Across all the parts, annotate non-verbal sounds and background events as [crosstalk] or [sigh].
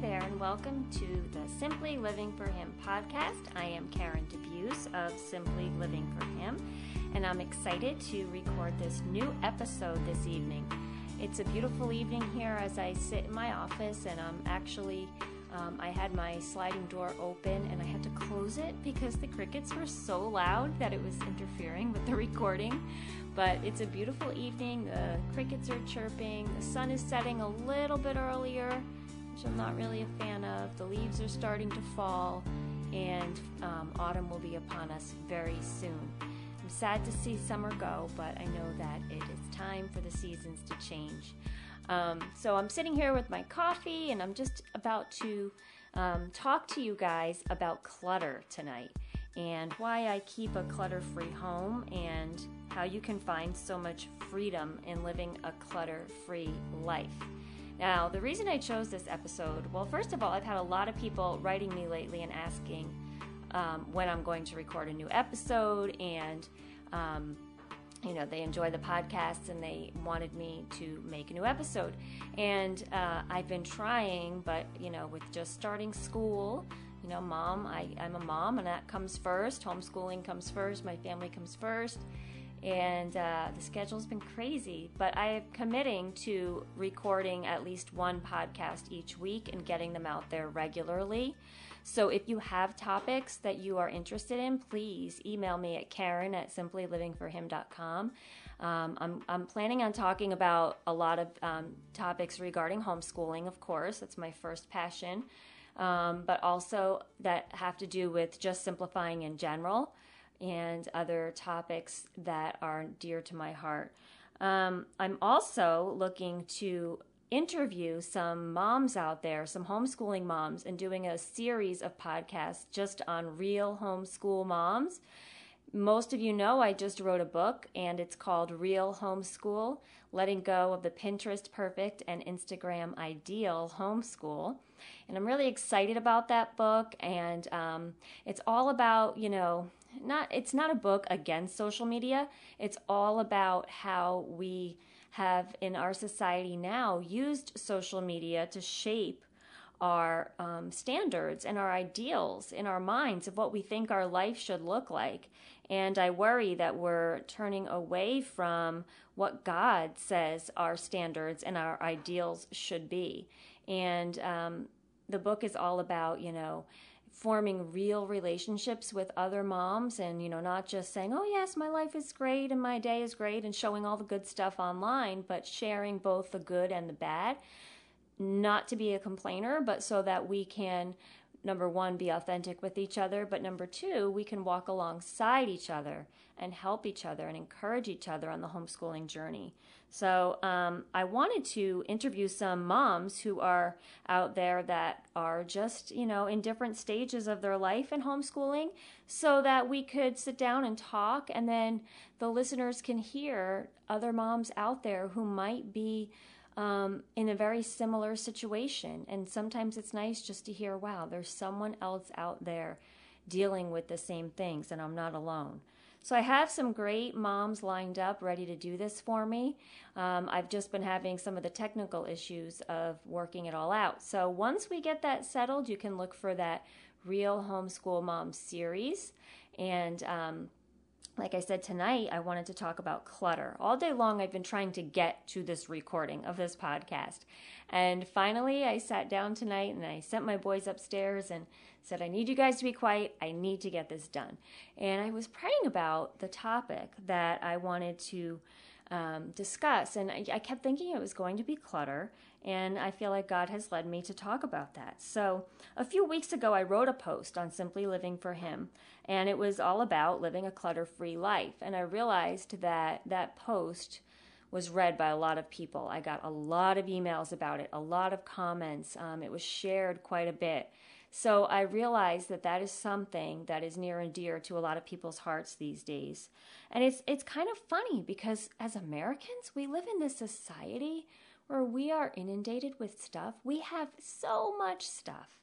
there, and welcome to the Simply Living for Him podcast. I am Karen DeBeus of Simply Living for Him, and I'm excited to record this new episode this evening. It's a beautiful evening here as I sit in my office, and I'm actually um, I had my sliding door open and I had to close it because the crickets were so loud that it was interfering with the [laughs] recording. But it's a beautiful evening. The crickets are chirping. The sun is setting a little bit earlier, which I'm not really a fan of. The leaves are starting to fall, and um, autumn will be upon us very soon. I'm sad to see summer go, but I know that it is time for the seasons to change. Um, so I'm sitting here with my coffee and I'm just about to um, talk to you guys about clutter tonight and why I keep a clutter free home and how you can find so much freedom in living a clutter free life. Now, the reason I chose this episode, well, first of all, I've had a lot of people writing me lately and asking um, when I'm going to record a new episode and um, you know they enjoy the podcast and they wanted me to make a new episode. And uh, i've been trying but you know with just starting school you know mom I, i'm a mom and that comes first homeschooling comes first my family comes first and uh, the schedule's been crazy but i am committing to recording at least one podcast each week and getting them out there regularly so if you have topics that you are interested in, please email me at Karen at simplylivingforhim.com. Um, I'm, I'm planning on talking about a lot of um, topics regarding homeschooling, of course. That's my first passion. Um, but also that have to do with just simplifying in general and other topics that are dear to my heart. Um, I'm also looking to interview some moms out there, some homeschooling moms, and doing a series of podcasts just on real homeschool moms. Most of you know I just wrote a book and it's called Real Homeschool Letting Go of the Pinterest Perfect and Instagram Ideal Homeschool. And I'm really excited about that book. And um, it's all about, you know, not it's not a book against social media. It's all about how we have in our society now used social media to shape our um, standards and our ideals in our minds of what we think our life should look like. And I worry that we're turning away from what God says our standards and our ideals should be. And um, the book is all about, you know, forming real relationships with other moms and you know not just saying oh yes my life is great and my day is great and showing all the good stuff online but sharing both the good and the bad. Not to be a complainer but so that we can number one, be authentic with each other, but number two, we can walk alongside each other and help each other and encourage each other on the homeschooling journey. So, um, I wanted to interview some moms who are out there that are just, you know, in different stages of their life in homeschooling so that we could sit down and talk and then the listeners can hear other moms out there who might be um, in a very similar situation. And sometimes it's nice just to hear, wow, there's someone else out there dealing with the same things, and I'm not alone. So I have some great moms lined up ready to do this for me. Um, I've just been having some of the technical issues of working it all out. So once we get that settled, you can look for that Real Homeschool Mom series. And um, like I said tonight, I wanted to talk about clutter. All day long, I've been trying to get to this recording of this podcast. And finally, I sat down tonight and I sent my boys upstairs and said, I need you guys to be quiet. I need to get this done. And I was praying about the topic that I wanted to um, discuss. And I, I kept thinking it was going to be clutter. And I feel like God has led me to talk about that. So, a few weeks ago, I wrote a post on Simply Living for Him, and it was all about living a clutter free life. And I realized that that post was read by a lot of people. I got a lot of emails about it, a lot of comments. Um, it was shared quite a bit. So I realized that that is something that is near and dear to a lot of people's hearts these days. And it's it's kind of funny because as Americans, we live in this society where we are inundated with stuff. We have so much stuff.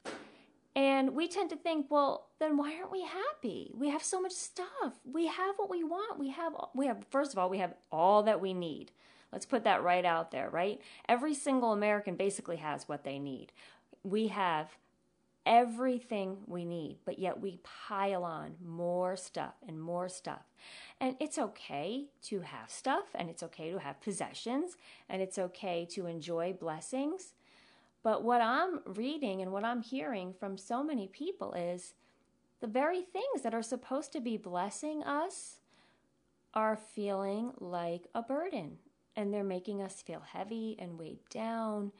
And we tend to think, well, then why aren't we happy? We have so much stuff. We have what we want. We have we have first of all, we have all that we need. Let's put that right out there, right? Every single American basically has what they need we have everything we need, but yet we pile on more stuff and more stuff. And it's okay to have stuff, and it's okay to have possessions, and it's okay to enjoy blessings. But what I'm reading and what I'm hearing from so many people is the very things that are supposed to be blessing us are feeling like a burden and they're making us feel heavy and weighed down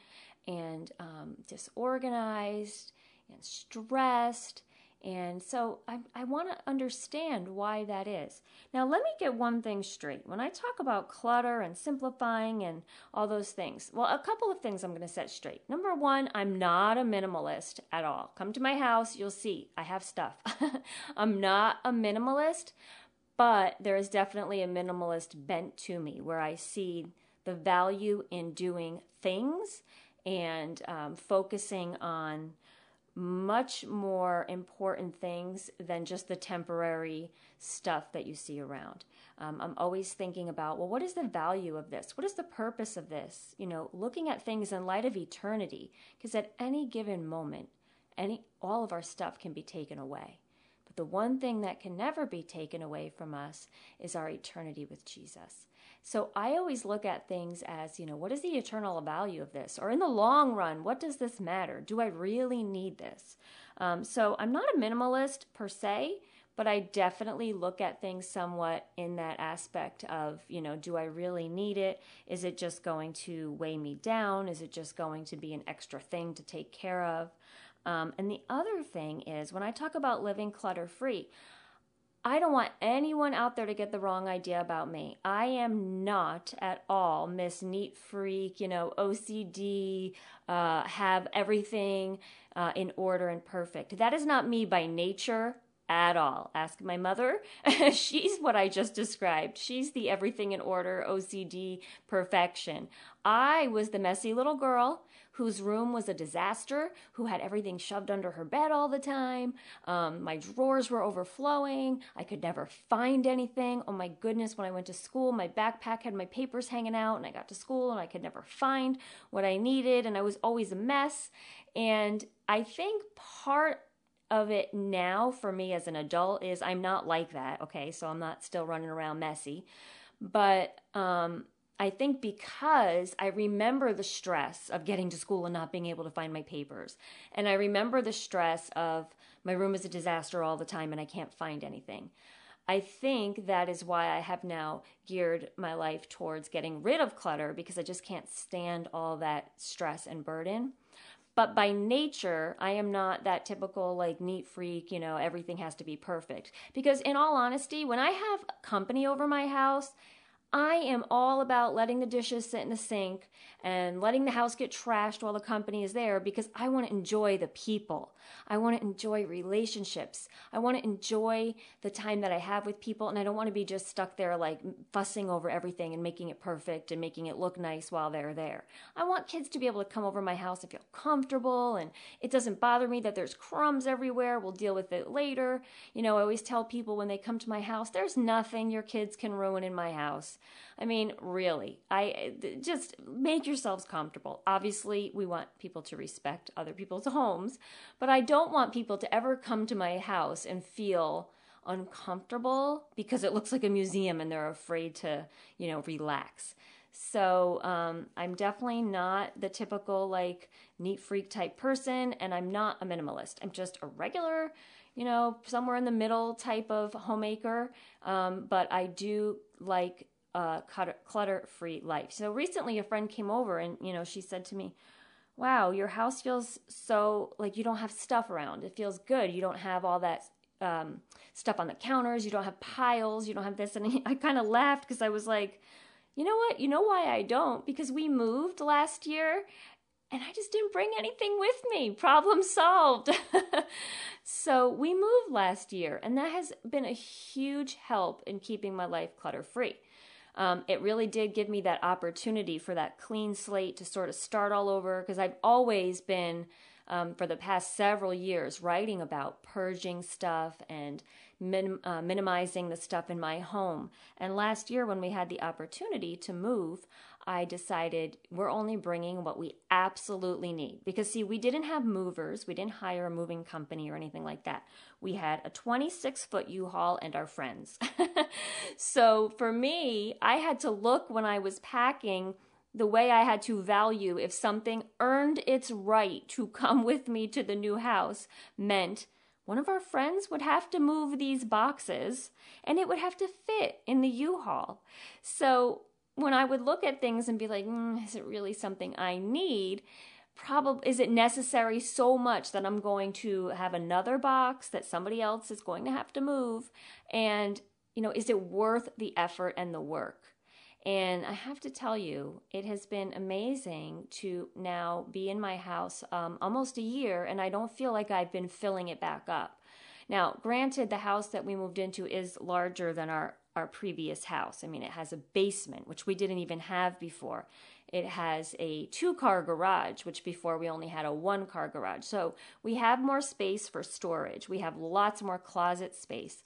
and um, disorganized and stressed. And so I, I want to understand why that is. Now, let me get one thing straight. When I talk about clutter and simplifying and all those things, well, a couple of things I'm going to set straight. Number one, I'm not a minimalist at all. Come to my house, you'll see I have stuff. [laughs] I'm not a minimalist, but there is definitely a minimalist bent to me where I see the value in doing things and um, focusing on much more important things than just the temporary stuff that you see around. Um, I'm always thinking about, well, what is the value of this? What is the purpose of this? You know, looking at things in light of eternity, because at any given moment, any all of our stuff can be taken away. But the one thing that can never be taken away from us is our eternity with Jesus. So I always look at things as, you know, what is the eternal value of this? Or in the long run, what does this matter? Do I really need this? Um, so I'm not a minimalist per se, but I definitely look at things somewhat in that aspect of, you know, do I really need it? Is it just going to weigh me down? Is it just going to be an extra thing to take care of? Um, and the other thing is when I talk about living clutter free, I don't want anyone out there to get the wrong idea about me. I am not at all Miss Neat Freak, you know, OCD, uh, have everything uh, in order and perfect. That is not me by nature at all. Ask my mother. [laughs] She's what I just described. She's the everything in order, OCD, perfection. I was the messy little girl whose room was a disaster, who had everything shoved under her bed all the time. Um, my drawers were overflowing. I could never find anything. Oh my goodness, when I went to school, my backpack had my papers hanging out, and I got to school and I could never find what I needed, and I was always a mess. And I think part of it now for me as an adult is I'm not like that. Okay, so I'm not still running around messy, but um, I think because I remember the stress of getting to school and not being able to find my papers. And I remember the stress of my room is a disaster all the time and I can't find anything. I think that is why I have now geared my life towards getting rid of clutter because I just can't stand all that stress and burden. But by nature, I am not that typical like neat freak, you know, everything has to be perfect. Because in all honesty, when I have company over my house, I am all about letting the dishes sit in the sink and letting the house get trashed while the company is there because I want to enjoy the people. I want to enjoy relationships. I want to enjoy the time that I have with people and I don't want to be just stuck there like fussing over everything and making it perfect and making it look nice while they're there. I want kids to be able to come over my house and feel comfortable and it doesn't bother me that there's crumbs everywhere. We'll deal with it later. You know, I always tell people when they come to my house, there's nothing your kids can ruin in my house. I mean, really, I just make yourselves comfortable. Obviously, we want people to respect other people's [laughs] homes, but I don't want people to ever come to my house and feel uncomfortable because it looks like a museum and they're afraid to, you know, relax. So um, I'm definitely not the typical like neat freak type person, and I'm not a minimalist. I'm just a regular, you know, somewhere in the middle type of homemaker. Um, but I do like a clutter free life. So recently, a friend came over and, you know, she said to me, Wow, your house feels so like you don't have stuff around. It feels good. You don't have all that um, stuff on the counters. You don't have piles. You don't have this. And [laughs] I kind of laughed because I was like, you know what? You know why I don't? Because we moved last year and I just didn't bring anything with me. Problem solved. [laughs] so we moved last year, and that has been a huge help in keeping my life clutter free um, it really did give me that opportunity for that clean slate to sort of start all over because I've always been, um, for the past several years, writing about purging stuff and minim- uh, minimizing the stuff in my home. And last year, when we had the opportunity to move, I decided we're only bringing what we absolutely need. Because, see, we didn't have movers, we didn't hire a moving company or anything like that. We had a 26 foot U Haul and our friends. [laughs] so, for me, I had to look when I was packing the way I had to value if something earned its right to come with me to the new house meant one of our friends would have to move these boxes and it would have to fit in the U-Haul. So when I would look at things and be like, mm, is it really something I need? Probably is it necessary so much that I'm going to have another box that somebody else is going to have to move? And, you know, is it worth the effort and the work? And I have to tell you, it has been amazing to now be in my house um, almost a year, and I don't feel like I've been filling it back up. Now, granted, the house that we moved into is larger than our our previous house. I mean, it has a basement, which we didn't even have before. It has a two car garage, which before we only had a one car garage. So we have more space for storage. We have lots more closet space.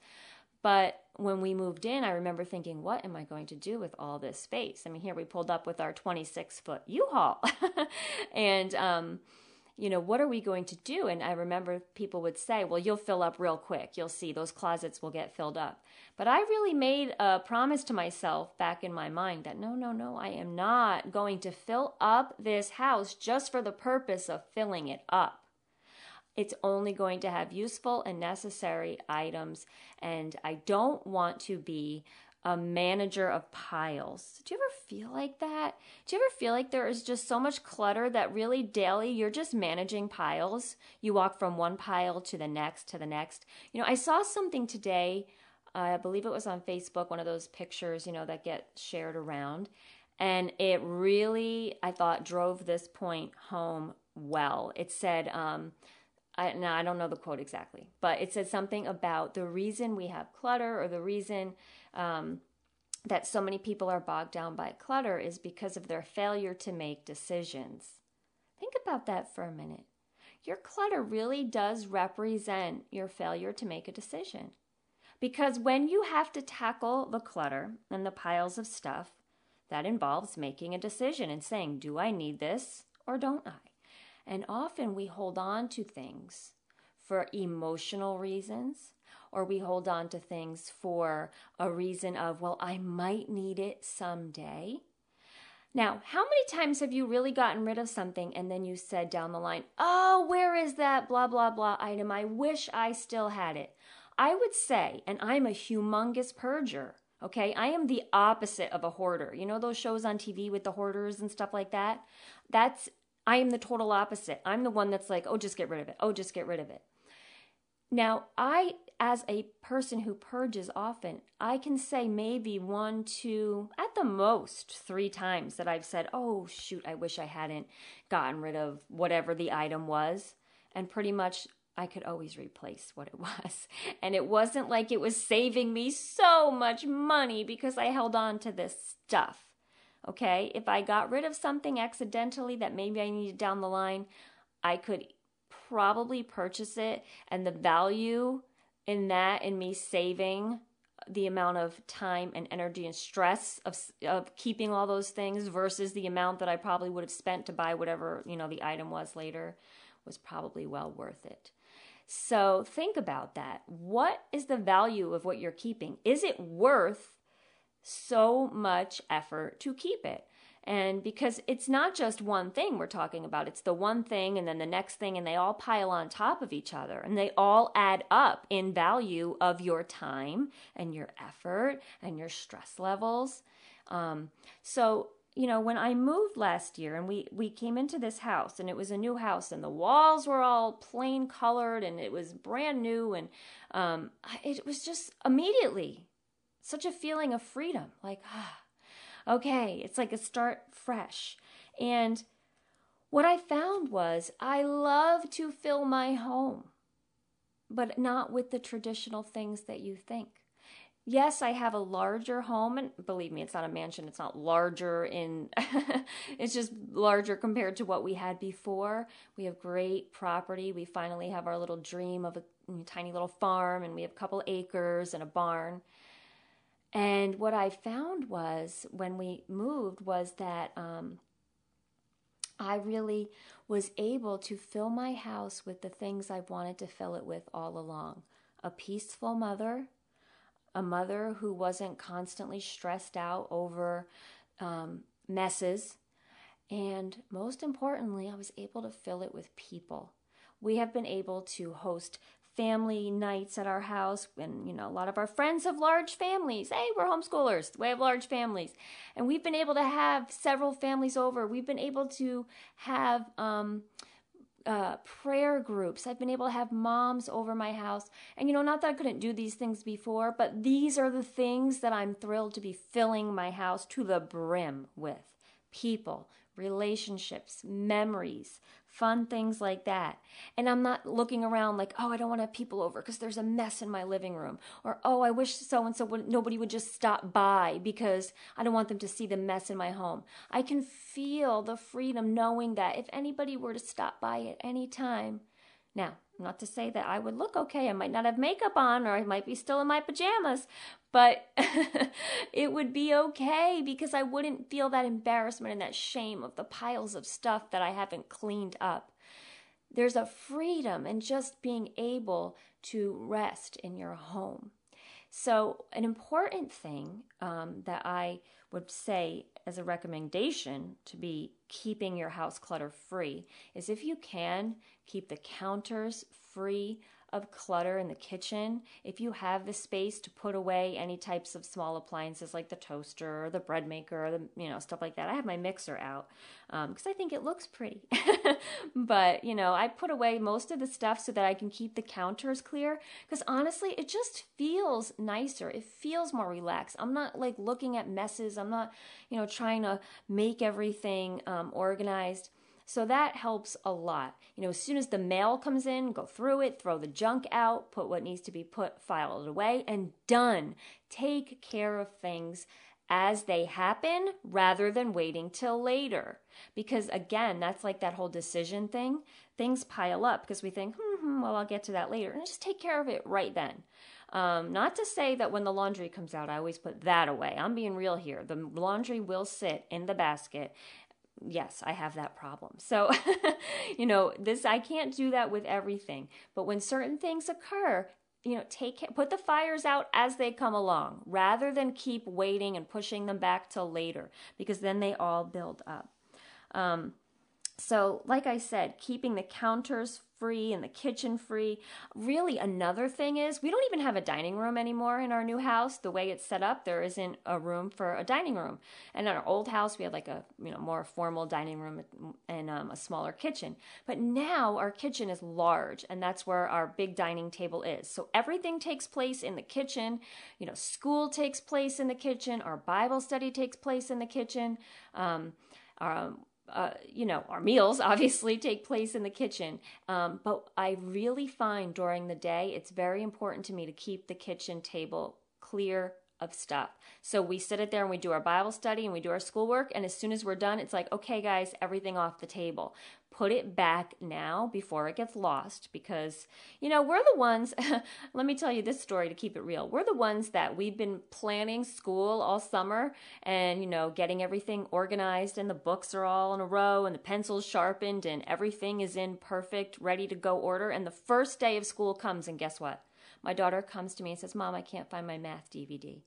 But when we moved in, I remember thinking, what am I going to do with all this space? I mean, here we pulled up with our 26 foot U Haul. [laughs] and, um, you know, what are we going to do? And I remember people would say, well, you'll fill up real quick. You'll see those closets will get filled up. But I really made a promise to myself back in my mind that no, no, no, I am not going to fill up this house just for the purpose of filling it up. It's only going to have useful and necessary items, and I don't want to be a manager of piles. Do you ever feel like that? Do you ever feel like there is just so much clutter that really daily you're just managing piles? You walk from one pile to the next to the next. You know, I saw something today I believe it was on Facebook, one of those pictures, you know, that get shared around. And it really, I thought, drove this point home well. It said, um, I, now I don't know the quote exactly, but it said something about the reason we have clutter or the reason um, that so many people are bogged down by clutter is because of their failure to make decisions. Think about that for a minute. Your clutter really does represent your failure to make a decision. Because when you have to tackle the clutter and the piles of stuff, that involves making a decision and saying, Do I need this or don't I? And often we hold on to things for emotional reasons, or we hold on to things for a reason of, well, I might need it someday. Now, how many times have you really gotten rid of something and then you said down the line, oh, where is that blah, blah, blah item? I wish I still had it. I would say, and I'm a humongous purger, okay? I am the opposite of a hoarder. You know those shows on TV with the hoarders and stuff like that? That's, I am the total opposite. I'm the one that's like, oh, just get rid of it. Oh, just get rid of it. Now, I, as a person who purges often, I can say maybe one, two, at the most three times that I've said, oh, shoot, I wish I hadn't gotten rid of whatever the item was. And pretty much I could always replace what it [laughs] was. And it wasn't like it was saving me so much money because I held on to this stuff. Okay, if I got rid of something accidentally that maybe I needed down the line, I could probably purchase it. And the value in that, in me saving the amount of time and energy and stress of, of keeping all those things versus the amount that I probably would have spent to buy whatever, you know, the item was later was probably well worth it. So think about that. What is the value of what you're keeping? Is it worth so much effort to keep it? And because it's not just one thing we're talking about, it's the one thing and then the next thing, and they all pile on top of each other and they all add up in value of your time and your effort and your stress levels. Um, so you know, when I moved last year and we, we came into this house and it was a new house and the walls were all plain colored and it was brand new and um, it was just immediately such a feeling of freedom. Like, ah, okay, it's like a start fresh. And what I found was I love to fill my home, but not with the traditional things that you think yes, I have a larger home, and believe me, it's not a mansion. It's not larger in, [laughs] it's just larger compared to what we had before. We have great property. We finally have our little dream of a tiny little farm, and we have a couple acres and a barn. And what I found was when we moved was that um, I really was able to fill my house with the things I've wanted to fill it with all along a peaceful mother, a mother who wasn't constantly stressed out over um, messes. And most importantly, I was able to fill it with people. We have been able to host family nights at our house and you know a lot of our friends have large families. Hey we're homeschoolers. We have large families. And we've been able to have several families over. We've been able to have um, uh, prayer groups. I've been able to have moms over my house. And, you know, not that I couldn't do these things before, but these are the things that I'm thrilled to be filling my house to the brim with. People, relationships, memories, fun things like that. And I'm not looking around like, oh, I don't want to have people over because there's a mess in my living room. Or, oh, I wish so and so would nobody would just stop by because I don't want them to see the mess in my home. I can feel the freedom knowing that if anybody were to stop by at any time, now, not to say that I would look okay. I might not have makeup on or I might be still in my pajamas, but [laughs] it would be okay because I wouldn't feel that embarrassment and that shame of the piles of stuff that I haven't cleaned up. There's a freedom in just being able to rest in your home. So, an important thing um, that I would say as a recommendation to be keeping your house clutter free is if you can keep the counters free of clutter in the kitchen, if you have the space to put away any types of small appliances like the toaster or the bread maker or the you know stuff like that, I have my mixer out because um, I think it looks pretty. [laughs] but you know, I put away most of the stuff so that I can keep the counters clear. Because honestly, it just feels nicer. It feels more relaxed. I'm not like looking at messes. I'm not you know trying to make everything um, organized. So that helps a lot. You know, as soon as the mail comes in, go through it, throw the junk out, put what needs to be put, file it away, and done. Take care of things as they happen rather than waiting till later. Because again, that's like that whole decision thing. Things pile up because we think, hmm, hmm, well, I'll get to that later. And just take care of it right then. Um, not to say that when the laundry comes out, I always put that away. I'm being real here. The laundry will sit in the basket yes, I have that problem. So, [laughs] you know, this I can't do that with everything. But when certain things occur, you know, take put the fires out as they come along rather than keep waiting and pushing them back till later because then they all build up. Um, so, like I said, keeping the counters free and the kitchen free. Really, another thing is we don't even have a dining room anymore in our new house. The way it's set up, there isn't a room for a dining room. And in our old house, we had like a you know more formal dining room and um, a smaller kitchen. But now our kitchen is large, and that's where our big dining table is. So everything takes place in the kitchen. You know, school takes place in the kitchen. Our Bible study takes place in the kitchen. Um, um, uh, you know, our meals [laughs] obviously take place in the kitchen. Um, but I really find during the day it's very important to me to keep the kitchen table clear of stuff. So we sit it there and we do our Bible study and we do our schoolwork. And as soon as we're done, it's like, okay, guys, everything off the table put it back now before it gets lost because you know we're the ones [laughs] let me tell you this story to keep it real we're the ones that we've been planning school all summer and you know getting everything organized and the books are all in a row and the pencils sharpened and everything is in perfect ready to go order and the first day of school comes and guess what my daughter comes to me and says mom i can't find my math dvd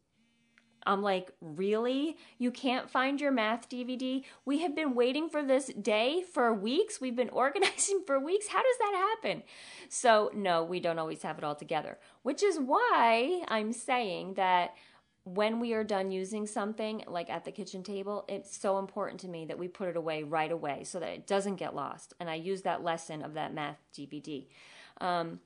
I'm like, really? You can't find your math DVD? We have been waiting for this day for weeks. We've been [laughs] organizing for weeks. How does that happen? So, no, we don't always have it all together, which is why I'm saying that when we are done using something like at the kitchen table, it's so important to me that we put it away right away so that it doesn't get lost. And I use that lesson of that math DVD. Um,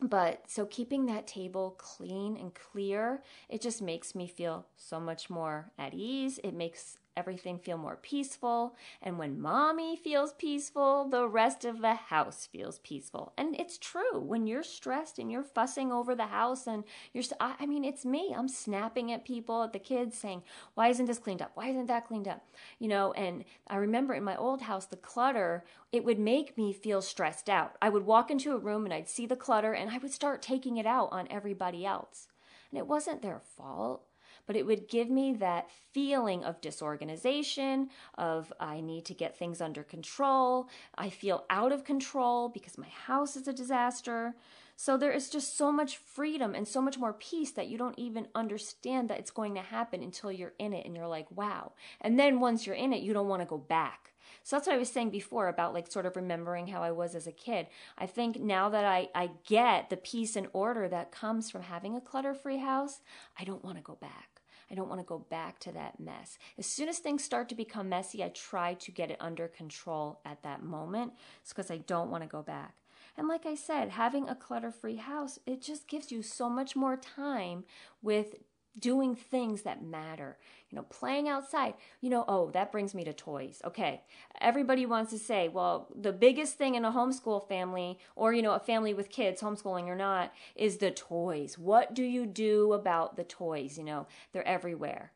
but so keeping that table clean and clear, it just makes me feel so much more at ease. It makes everything feel more peaceful. And when mommy feels peaceful, the rest of the house feels peaceful. And it's true. When you're stressed and you're fussing over the house and you're, I mean, it's me. I'm snapping at people, at the kids, saying, why isn't this cleaned up? Why isn't that cleaned up? You know, and I remember in my old house, the clutter, it would make me feel stressed out. I would walk into a room and I'd see the clutter and I would start taking it out on everybody else. And it wasn't their fault but it would give me that feeling of disorganization, of I need to get things under control. I feel out of control because my house is a disaster. So there is just so much freedom and so much more peace that you don't even understand that it's going to happen until you're in it and you're like, wow. And then once you're in it, you don't want to go back. So that's what I was saying before about like sort of remembering how I was as a kid. I think now that I, I get the peace and order that comes from having a clutter free house, I don't want to go back. I don't want to go back to that mess. As soon as things start to become messy, I try to get it under control at that moment. It's because I don't want to go back. And like I said, having a clutter free house, it just gives you so much more time with doing things that matter you know playing outside. You know oh that brings me to toys. Okay. Everybody wants to say well the biggest thing in a homeschool family or you know a family with kids homeschooling or not is the toys. What do you do about the toys? You know they're everywhere.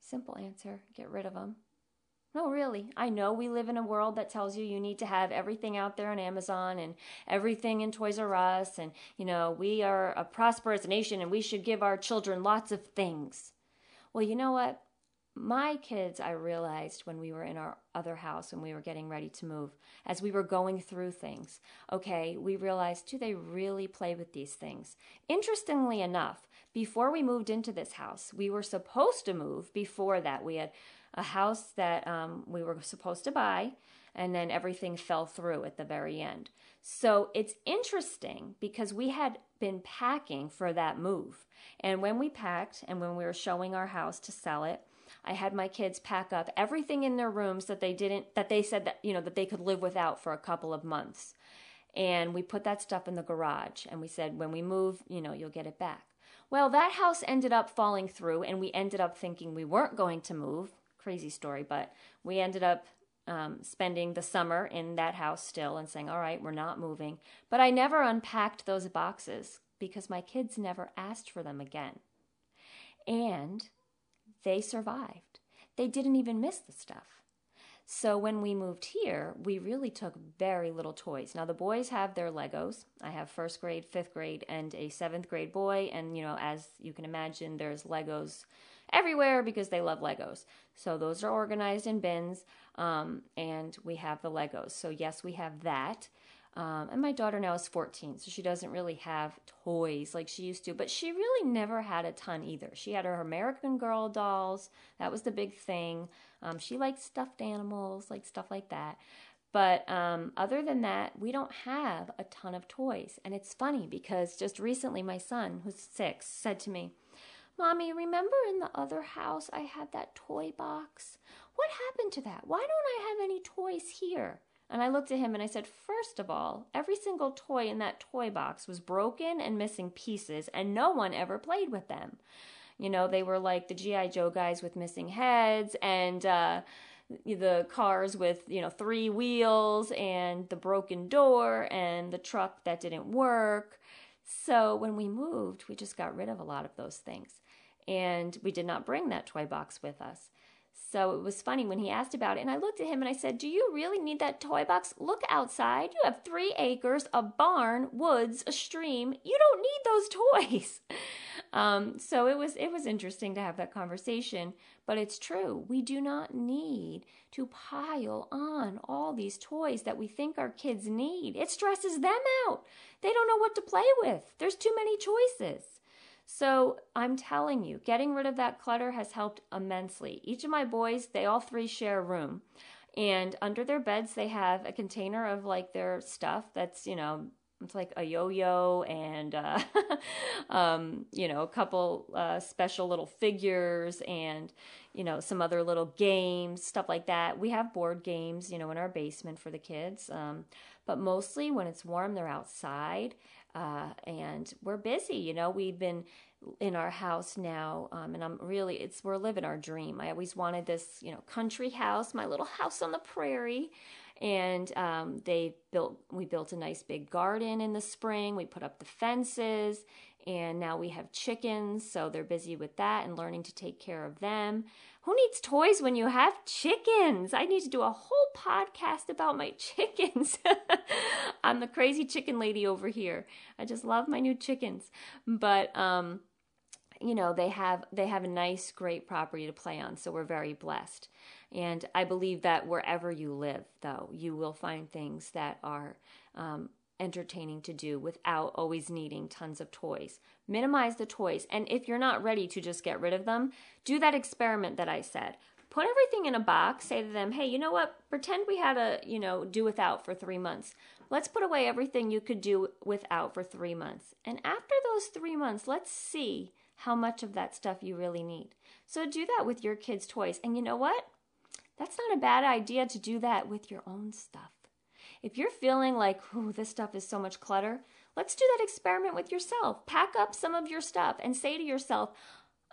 Simple answer. Get rid of them no, really. I know we live in a world that tells you you need to have everything out there on Amazon and everything in Toys R Us. And, you know, we are a prosperous nation and we should give our children lots of things. Well, you know what? My kids, I realized when we were in our other house and we were getting ready to move, as we were going through things, okay, we realized, do they really play with these things? Interestingly enough, before we moved into this house, we were supposed to move before that. We had a house that um, we were supposed to buy, and then everything fell through at the very end. So it's interesting because we had been packing for that move. And when we packed and when we were showing our house to sell it, I had my kids pack up everything in their rooms that they didn't that they said that you know that they could live without for a couple of months. And we put that stuff in the garage and we said when we move, you know, you'll get it back. Well, that house ended up falling through and we ended up thinking we weren't going to move crazy story, but we ended up um, spending the summer in that house still and saying, all right, we're not moving. But I never unpacked those boxes because my kids never asked for them again. And they survived. They didn't even miss the stuff. So when we moved here, we really took very little toys. Now the boys have their Legos. I have first grade, fifth grade, and a seventh grade boy. And you know, as you can imagine, there's Legos everywhere because they love Legos. So those are organized in bins, um, and we have the Legos. So yes, we have that. Um, and my daughter now is 14, so she doesn't really have toys like she used to, but she really never had a ton either. She had her American Girl dolls, that was the big thing. Um, she liked stuffed animals, like stuff like that. But um, other than that, we don't have a ton of toys. And it's funny because just recently, my son, who's six, said to me, Mommy, remember in the other house I had that toy box? What happened to that? Why don't I have any toys here? And I looked at him and I said, First of all, every single toy in that toy box was broken and missing pieces, and no one ever played with them. You know, they were like the G.I. Joe guys with missing heads and, uh, the cars with you know three wheels and the broken door and the truck that didn't work so when we moved we just got rid of a lot of those things and we did not bring that toy box with us. So it was funny when he asked about it, and I looked at him and I said, Do you really need that toy box? Look outside. You have three acres, a barn, woods, a stream. You don't need those [laughs] toys. Um, so it was it was interesting to have that conversation, but it's true. We do not need to pile on all these toys that we think our kids need. It stresses them out. They don't know what to play with. There's too many choices. So I'm telling you, getting rid of that clutter has helped immensely. Each of my boys, they all three share a room. And under their beds, they have a container of like their stuff that's, you know, it's like a yo-yo and uh, [laughs] um, you know a couple uh, special little figures and you know some other little games stuff like that we have board games you know in our basement for the kids um, but mostly when it's warm they're outside uh, and we're busy. You know, we've been in our house now, um, and I'm really it's we're living our dream. I always wanted this, you know, country house, my little house on the prairie. And um, they built, we built a nice big garden in the spring. We put up the fences, and now we have chickens, so they're busy with that and learning to take care of them. Who needs toys when you have chickens? I need to do a whole podcast about my [laughs] chickens. [laughs] I'm the crazy chicken lady over here. I just love my new chickens. But um you know they have they have a nice great property to play on so we're very blessed and i believe that wherever you live though you will find things that are um, entertaining to do without always needing tons of toys minimize the toys and if you're not ready to just get rid of them do that experiment that i said put everything in a box say to them hey you know what pretend we had a you know do without for three months let's put away everything you could do without for three months and after those three months let's see how much of that stuff you really need. So do that with your kids' toys. And you know what? That's not a bad idea to do that with your own stuff. If you're feeling like, oh, this stuff is so much clutter, let's do that experiment with yourself. Pack up some of your stuff and say to yourself,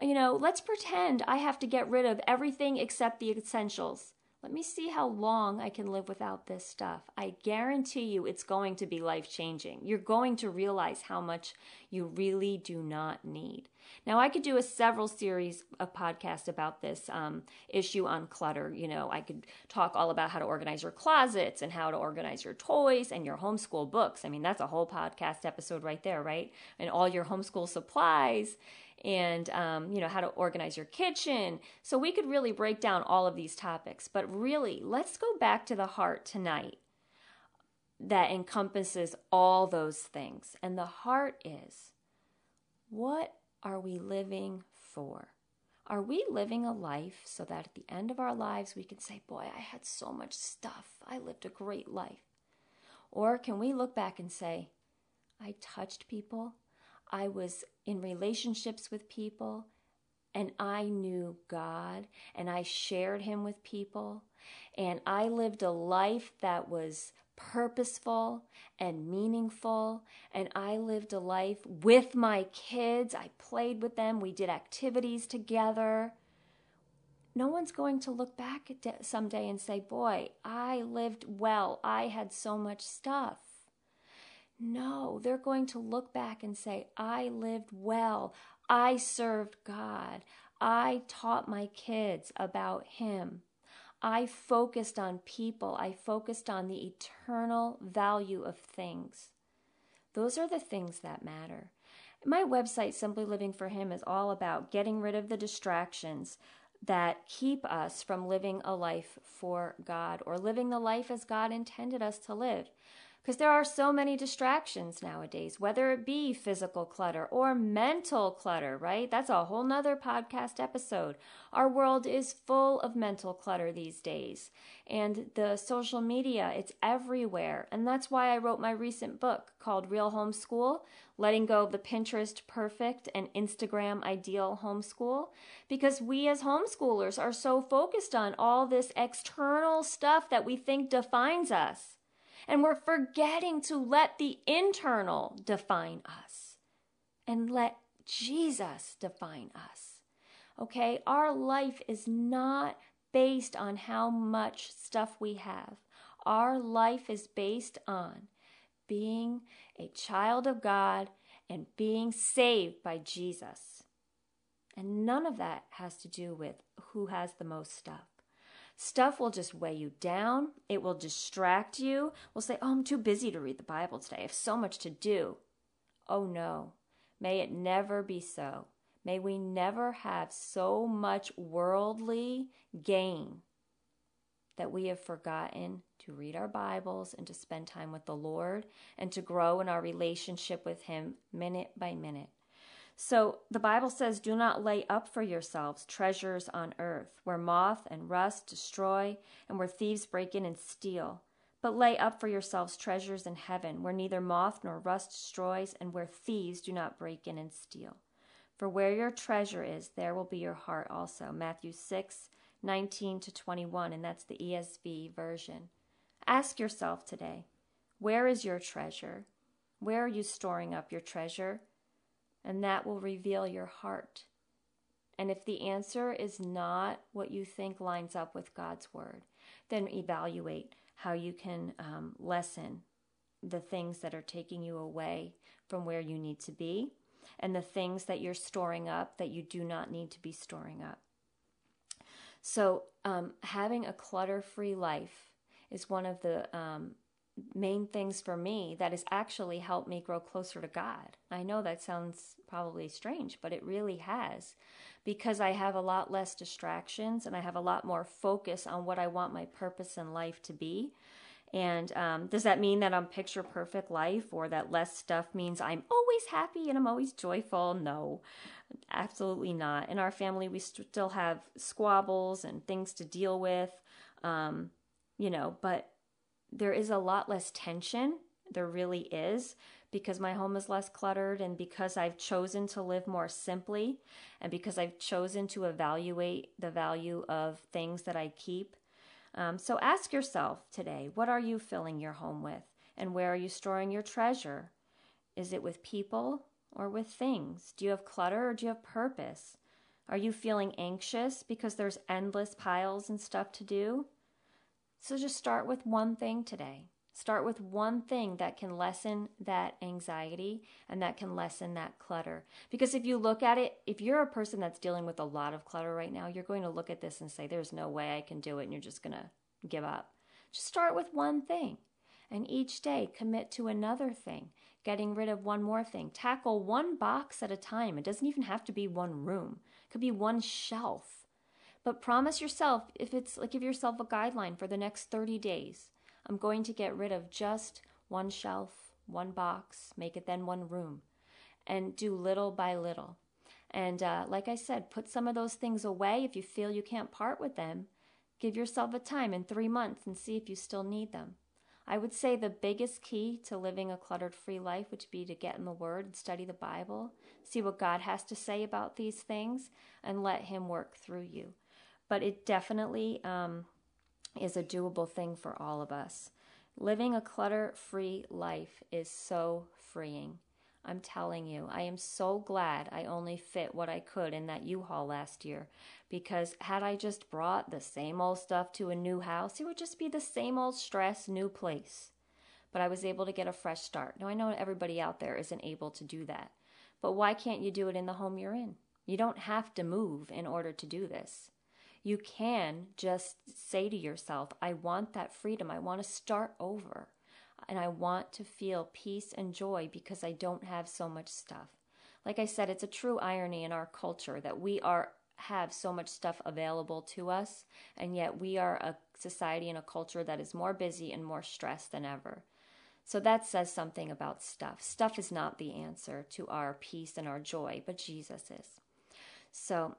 you know, let's pretend I have to get rid of everything except the essentials. Let me see how long I can live without this stuff. I guarantee you it's going to be life changing. You're going to realize how much you really do not need. Now, I could do a several series of podcasts about this um, issue on clutter. You know, I could talk all about how to organize your closets and how to organize your toys and your homeschool books. I mean, that's a whole podcast episode right there, right? And all your homeschool supplies and um, you know how to organize your kitchen. So we could really break down all of these topics. But really let's go back to the heart tonight that encompasses all those things. And the heart is what are we living for? Are we living a life so that at the end of our lives we can say boy i had so much stuff. I lived a great life. Or can we look back and say i touched people I was in relationships with people and I knew God and I shared Him with people and I lived a life that was purposeful and meaningful and I lived a life with my kids. I played with them, we did activities together. No one's going to look back someday and say, Boy, I lived well. I had so much stuff. No, they're going to look back and say, I lived well. I served God. I taught my kids about Him. I focused on people. I focused on the eternal value of things. Those are the things that matter. My website, Simply Living for Him, is all about getting rid of the distractions that keep us from living a life for God or living the life as God intended us to live because there are so many distractions nowadays, whether it be physical clutter or mental clutter, right? That's a whole nother podcast episode. Our world is full of mental clutter these days. And the social media, it's everywhere. And that's why I wrote my recent book called Real Homeschool Letting Go of the Pinterest Perfect and Instagram Ideal Homeschool. Because we as homeschoolers are so focused on all this external stuff that we think defines us and we're forgetting to let the internal define us and let Jesus define us. Okay? Our life is not based on how much stuff we have. Our life is based on being a child of God and being saved by Jesus. And none of that has to do with who has the most stuff. Stuff will just weigh you down. It will distract you. We'll say, Oh, I'm too busy to read the Bible today. I have so much to do. Oh, no. May it never be so. May we never have so much worldly gain that we have forgotten to read our Bibles and to spend time with the Lord and to grow in our relationship with Him minute by minute. So the Bible says, Do not lay up for yourselves treasures on earth, where moth and rust destroy, and where thieves break in and steal. But lay up for yourselves treasures in heaven, where neither moth nor rust destroys, and where thieves do not break in and steal. For where your treasure is, there will be your heart also. Matthew 6, 19 to 21, and that's the ESV version. Ask yourself today, where is your treasure? Where are you storing up your treasure? And that will reveal your heart. And if the answer is not what you think lines up with God's word, then evaluate how you can um, lessen the things that are taking you away from where you need to be and the things that you're storing up that you do not need to be storing up. So, um, having a clutter free life is one of the um, main things for me that has actually helped me grow closer to God. I know that sounds probably strange, but it really has because I have a lot less distractions and I have a lot more focus on what I want my purpose in life to be. And um, does that mean that I'm picture perfect life or that less stuff means I'm always happy and I'm always joyful? No, absolutely not. In our family, we st- still have squabbles and things to deal with, um, you know, but there is a lot less tension. There really is because my home is less cluttered and because I've chosen to live more simply and because I've chosen to evaluate the value of things that I keep. Um, so ask yourself today what are you filling your home with and where are you storing your treasure? Is it with people or with things? Do you have clutter or do you have purpose? Are you feeling anxious because there's endless piles and stuff to do? So just start with one thing today. Start with one thing that can lessen that anxiety and that can lessen that clutter. Because if you look at it, if you're a person that's dealing with a lot of clutter right now, you're going to look at this and say, There's no way I can do it, and you're just going to give up. Just start with one thing. And each day, commit to another thing, getting rid of one more thing. Tackle one box at a time. It doesn't even have to be one room, it could be one shelf. But promise yourself, if it's like, give yourself a guideline for the next 30 days I'm going to get rid of just one shelf, one box, make it then one room, and do little by little. And uh, like I said, put some of those things away if you feel you can't part with them. Give yourself a time in three months and see if you still need them. I would say the biggest key to living a cluttered free life would be to get in the Word and study the Bible, see what God has to say about these things, and let Him work through you. But it definitely um, is a doable thing for all of us. Living a clutter free life is so freeing. I'm telling you, I am so glad I only fit what I could in that U Haul last year because had I just brought the same old stuff to a new house, it would just be the same old stress, new place. But I was able to get a fresh start. Now, I know everybody out there isn't able to do that, but why can't you do it in the home you're in? You don't have to move in order to do this you can just say to yourself, I want that freedom. I want to start over. And I want to feel peace and joy because I don't have so much stuff. Like I said, it's a true irony in our culture that we are have so much stuff available to us, and yet we are a society and a culture that is more busy and more stressed than ever. So that says something about stuff. Stuff is not the answer to our peace and our joy, but Jesus is. So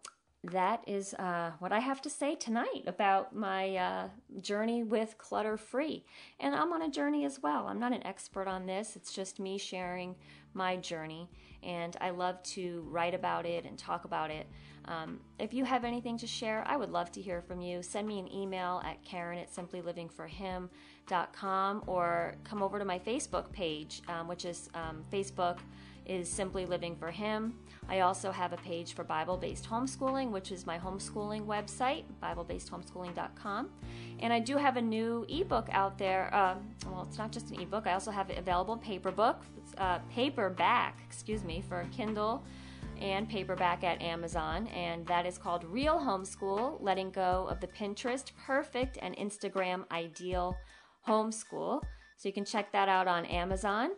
that is uh, what I have to say tonight about my uh, journey with clutter free. And I'm on a journey as well. I'm not an expert on this, it's just me sharing my journey. And I love to write about it and talk about it. Um, if you have anything to share, I would love to hear from you. Send me an email at Karen at simplylivingforhim.com or come over to my Facebook page, um, which is um, Facebook is Simply Living for Him. I also have a page for Bible based homeschooling, which is my homeschooling website, BibleBasedHomeschooling.com. And I do have a new ebook out there. Uh, well, it's not just an ebook, I also have it available paper book, uh, paperback, excuse me, for Kindle and paperback at Amazon, and that is called Real Homeschool Letting Go of the Pinterest Perfect and Instagram Ideal Homeschool. So you can check that out on Amazon.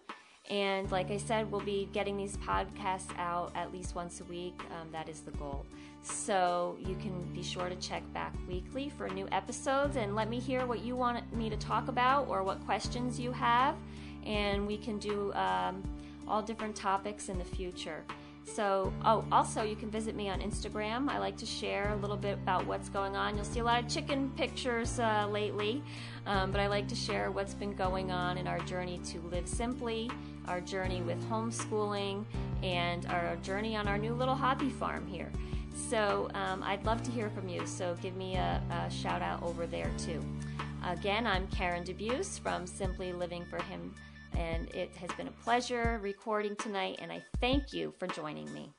And like I said, we'll be getting these podcasts out at least once a week. Um, that is the goal. So you can be sure to check back weekly for new episodes and let me hear what you want me to talk about or what questions you have. And we can do um, all different topics in the future. So, oh, also, you can visit me on Instagram. I like to share a little bit about what's going on. You'll see a lot of chicken pictures uh, lately, um, but I like to share what's been going on in our journey to live simply, our journey with homeschooling, and our journey on our new little hobby farm here. So, um, I'd love to hear from you. So, give me a, a shout out over there too. Again, I'm Karen DeBeus from Simply Living for Him and it has been a pleasure recording tonight, and I thank you for joining me.